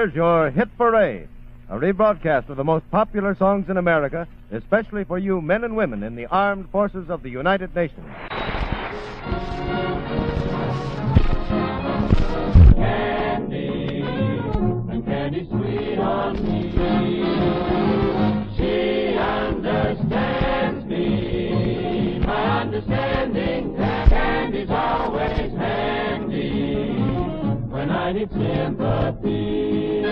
Here's your Hit Parade, a rebroadcast of the most popular songs in America, especially for you men and women in the armed forces of the United Nations. I sympathy.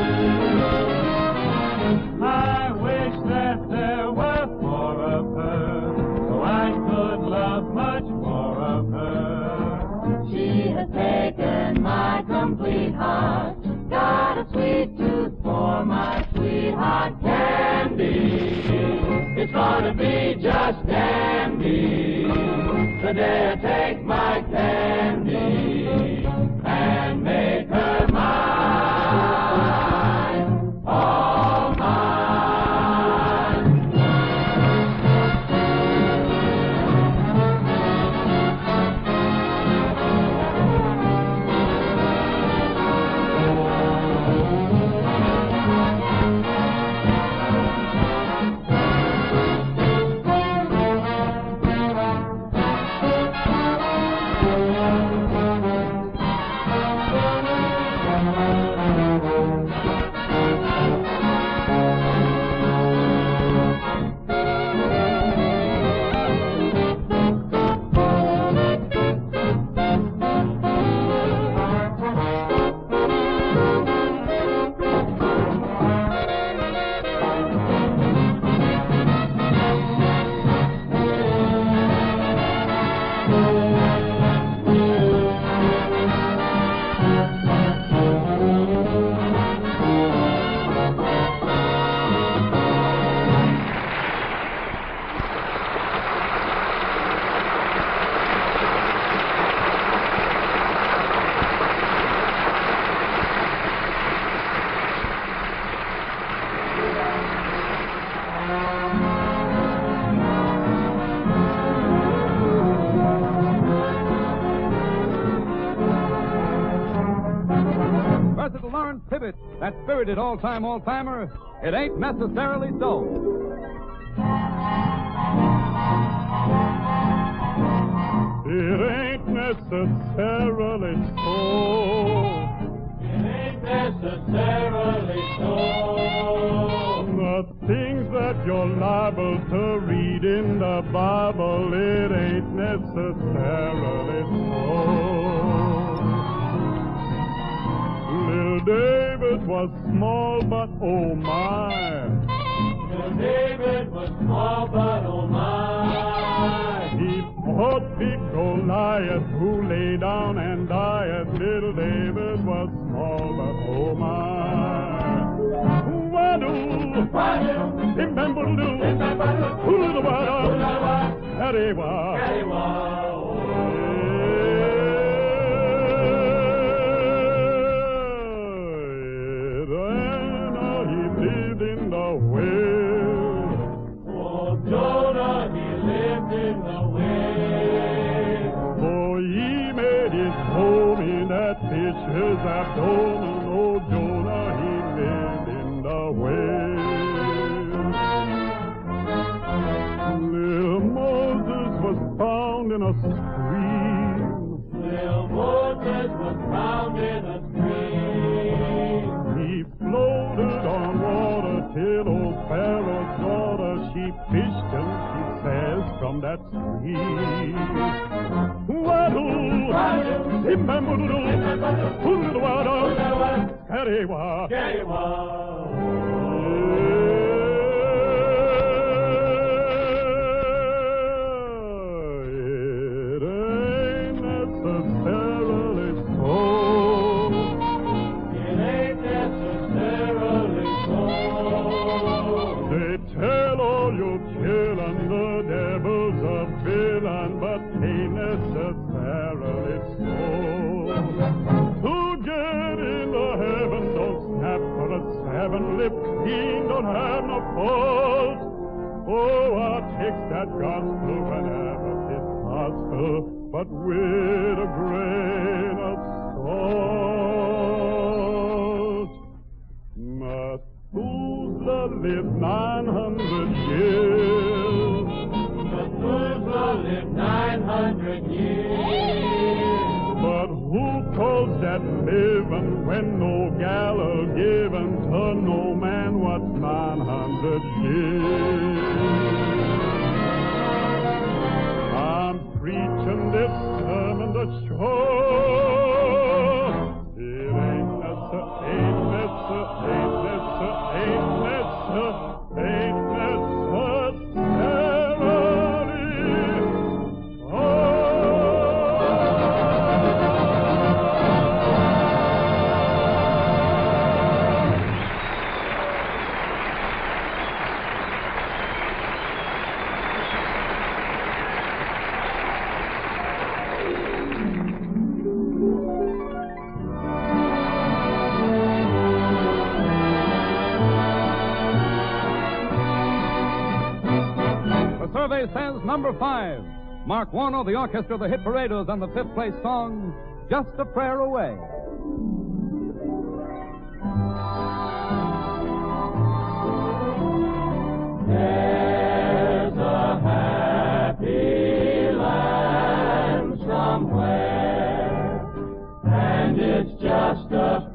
I wish that there were more of her, so I could love much more of her. She has taken my complete heart, got a sweet tooth for my sweetheart candy. It's gonna be just dandy the day I take my candy spirited all-time all-timer, it ain't necessarily so. It ain't necessarily so. It ain't necessarily so. The things that you're liable to read in the Bible, it ain't necessarily so. Little David was small, but oh my. Little David was small, but oh my. He fought big Goliath who lay down and died. Little David was small, but oh my. Wadu, Wadu, remember do, remember do, who the wada, Ulawa, Hariwa. Kariwa. To- put the water, Ulawa, Hariwa. Kariwa. Take that gospel whenever it's gospel, but with a grain of salt. Methuselah lived 900 years. Methuselah lived 900 years. But who calls that living when no gal are given to no man what's 900 years? Sermon to Survey says number five. Mark Warnow, the orchestra of the hit paraders, on the fifth place song, Just a Prayer Away. There's a happy land somewhere, and it's just a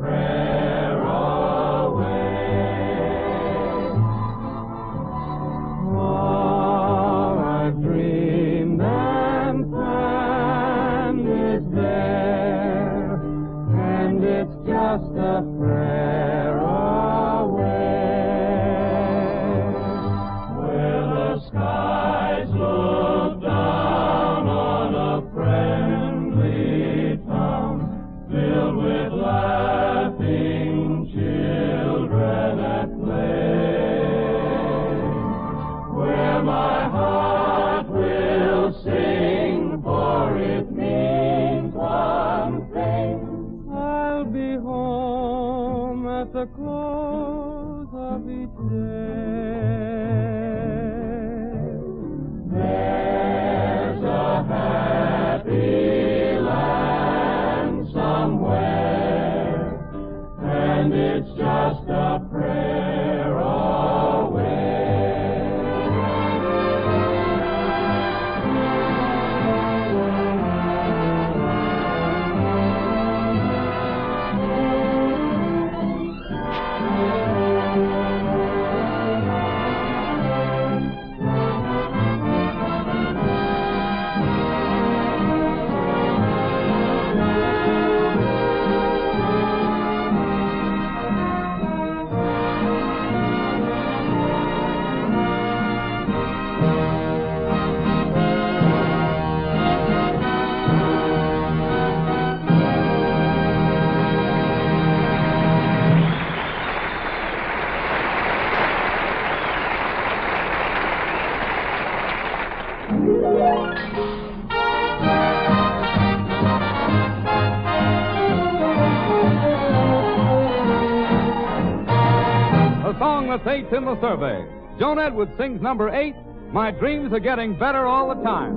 in the survey. Joan Edwards sings number eight, My Dreams Are Getting Better All the Time.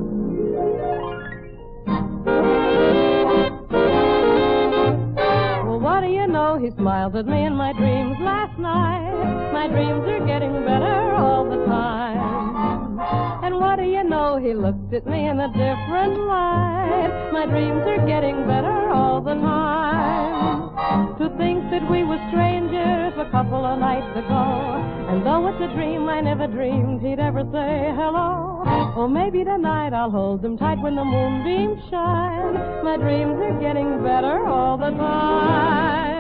Well, what do you know? He smiled at me in my dreams last night. My dreams at me in a different light. My dreams are getting better all the time. To think that we were strangers a couple of nights ago. And though it's a dream, I never dreamed he'd ever say hello. Or maybe tonight I'll hold him tight when the moonbeams shine. My dreams are getting better all the time.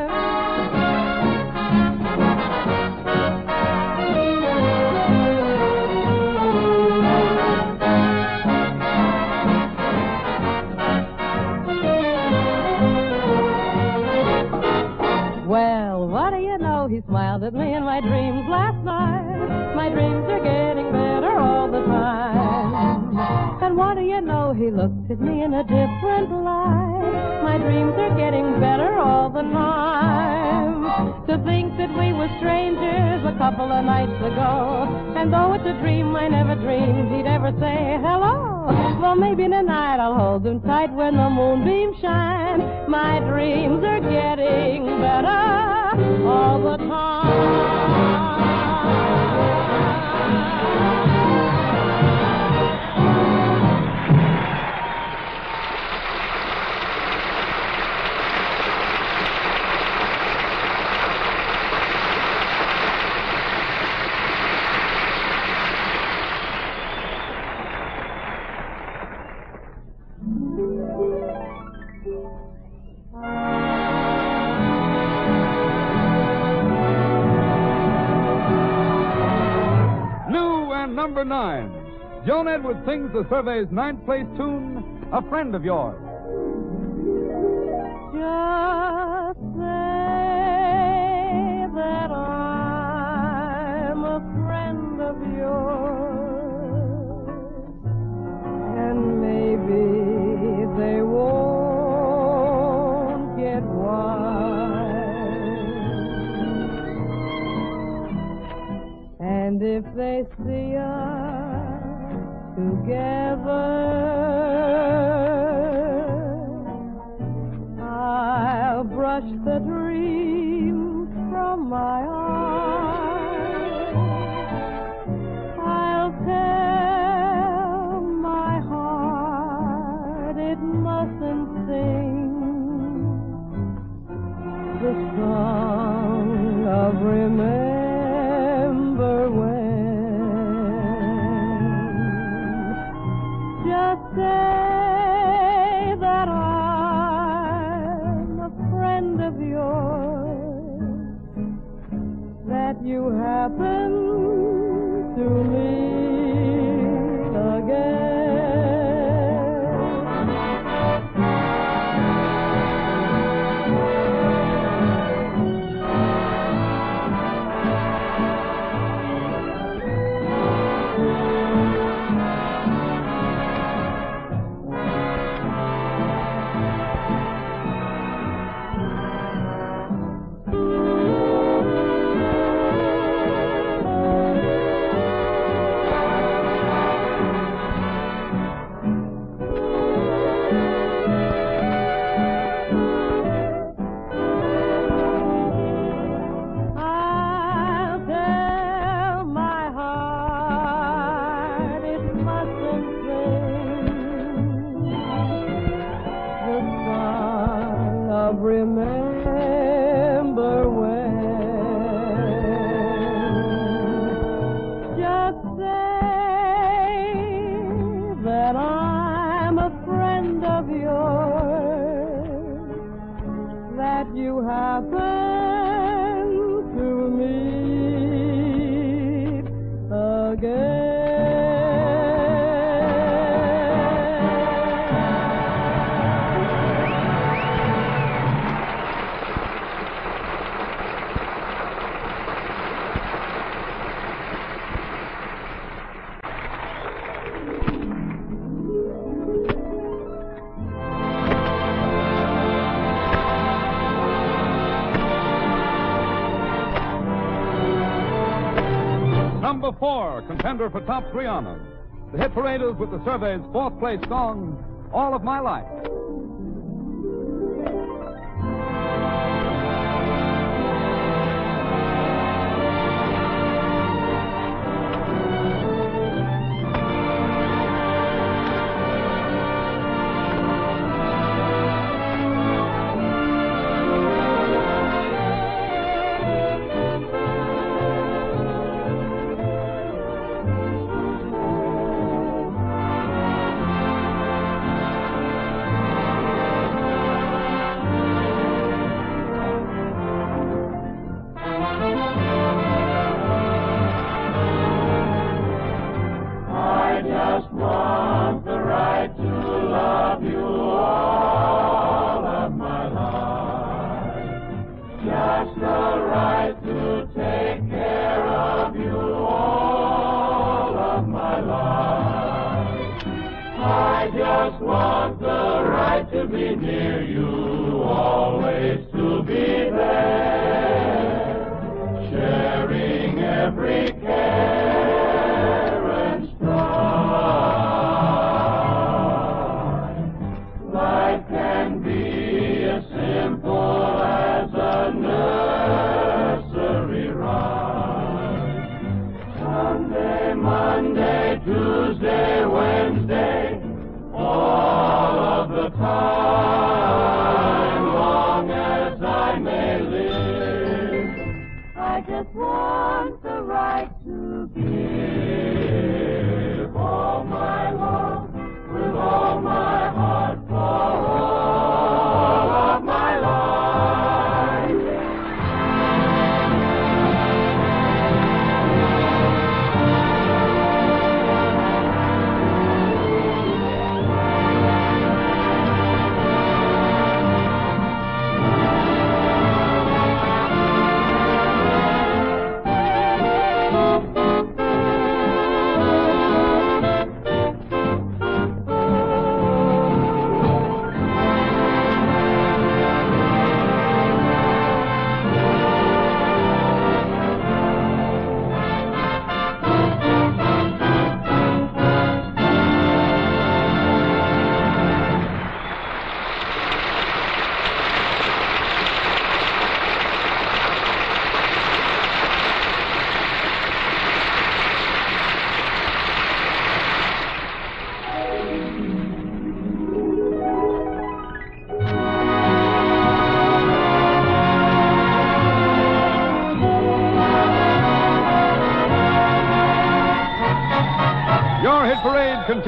At me in my dreams last night. My dreams are getting better all the time. And what do you know? He looked at me in a different light. My dreams are getting better all the time. To think that we were strangers a couple of nights ago. And though it's a dream, I never dreamed he'd ever say hello. Well, maybe tonight I'll hold him tight when the moonbeams shine. My dreams are getting better all the Oh, Joan Edwards sings the survey's ninth place tune, A Friend of Yours. Yeah. you. Moore, contender for top three honors. The hit parade is with the survey's fourth place song, All of My Life. be near you.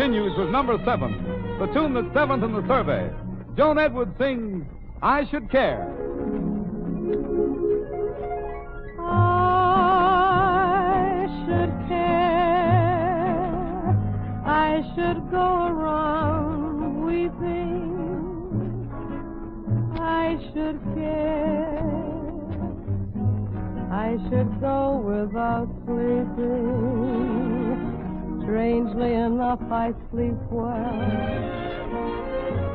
Continues with number seven, the tune that's seventh in the survey. Joan Edwards sings I Should Care. I should care. I should go around weeping. I should care. I should go without sleeping. Strangely enough, I sleep well,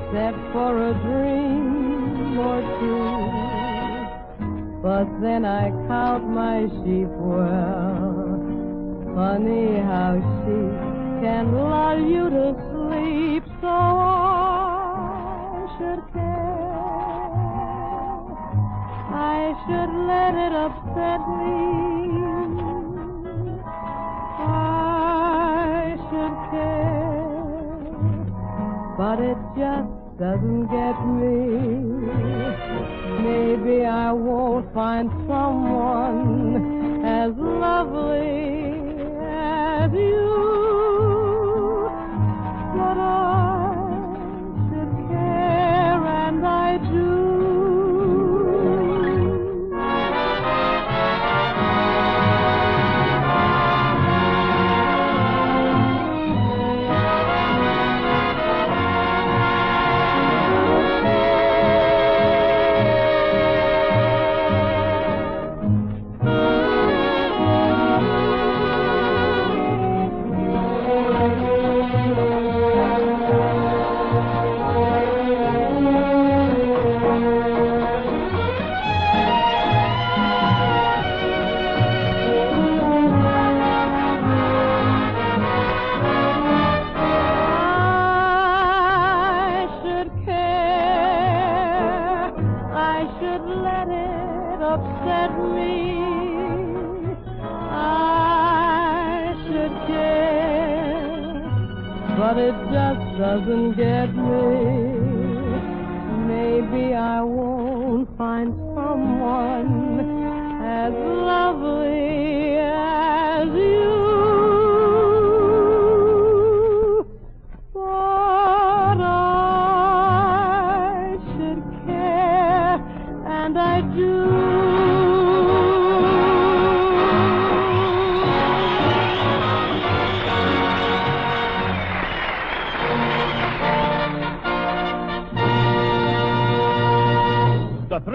except for a dream or two. But then I count my sheep well. Funny how sheep can lull you to sleep, so I should care. I should let it upset me. Care, but it just doesn't get me. Maybe I won't find someone as lovely as you. But I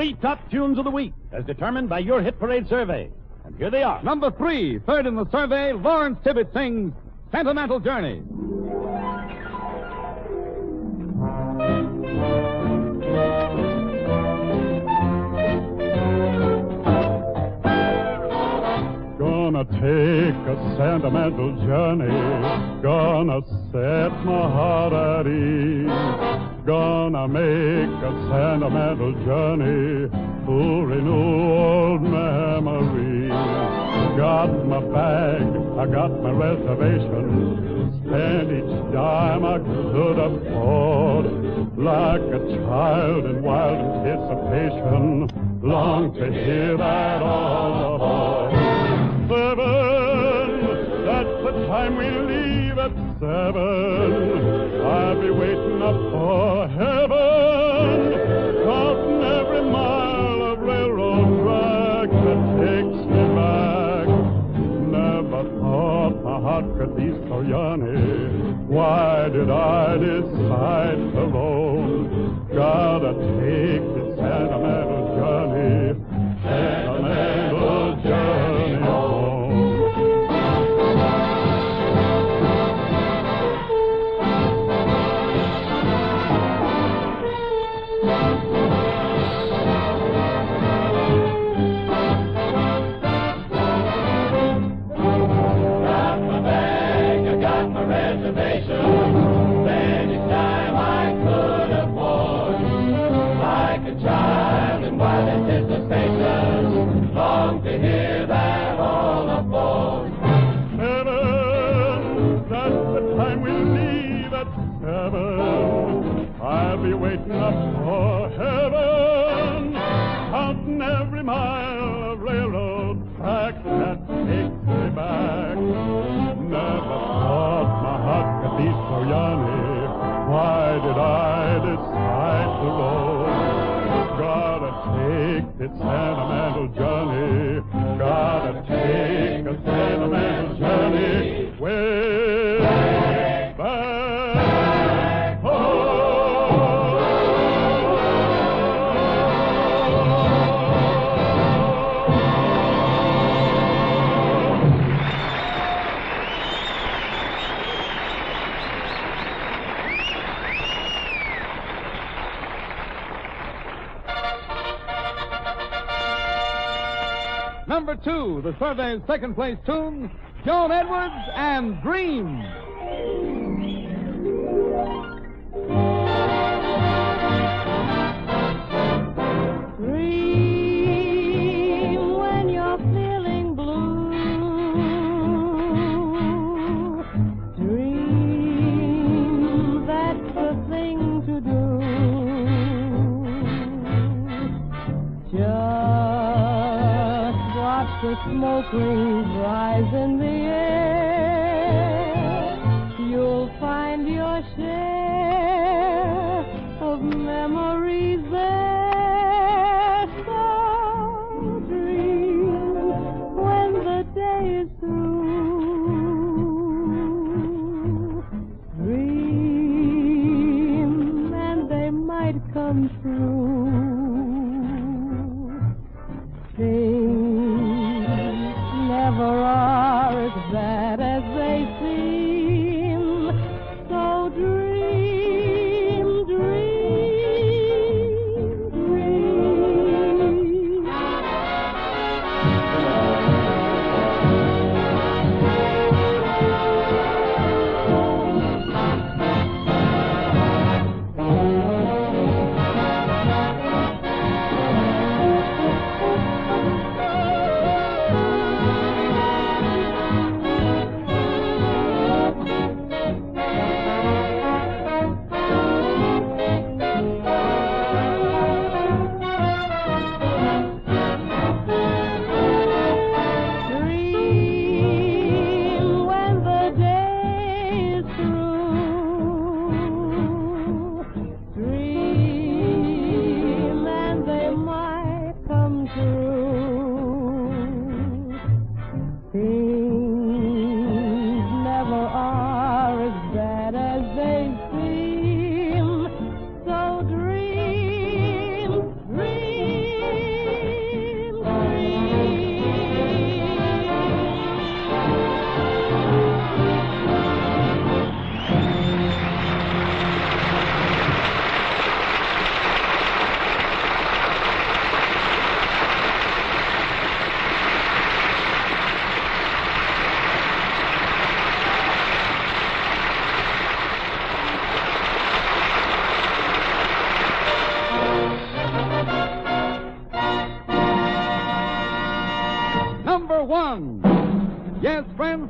three top tunes of the week, as determined by your Hit Parade survey. And here they are. Number three, third in the survey, Lawrence Tibbett sings Sentimental Journey. Gonna take a sentimental journey. Gonna set my heart at ease. Gonna make a sentimental journey to renew old memories. Got my bag, I got my reservation. Spend each dime I could afford. Like a child in wild anticipation. Long to hear that all aboard. Seven, I'll be waiting up for heaven. Counting every mile of railroad track that takes me back. Never thought my heart could be so yearny. Why did I decide to roam? Gotta two, the survey's second place tune, Joan Edwards and Dream. Smoke rings rise in the air. You'll find your share of memories there.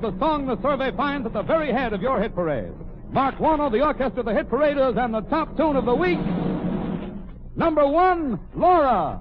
The song the survey finds at the very head of your hit parade. Mark Warnow the orchestra, of the hit paraders, and the top tune of the week. Number one, Laura.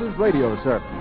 Forces Radio Service.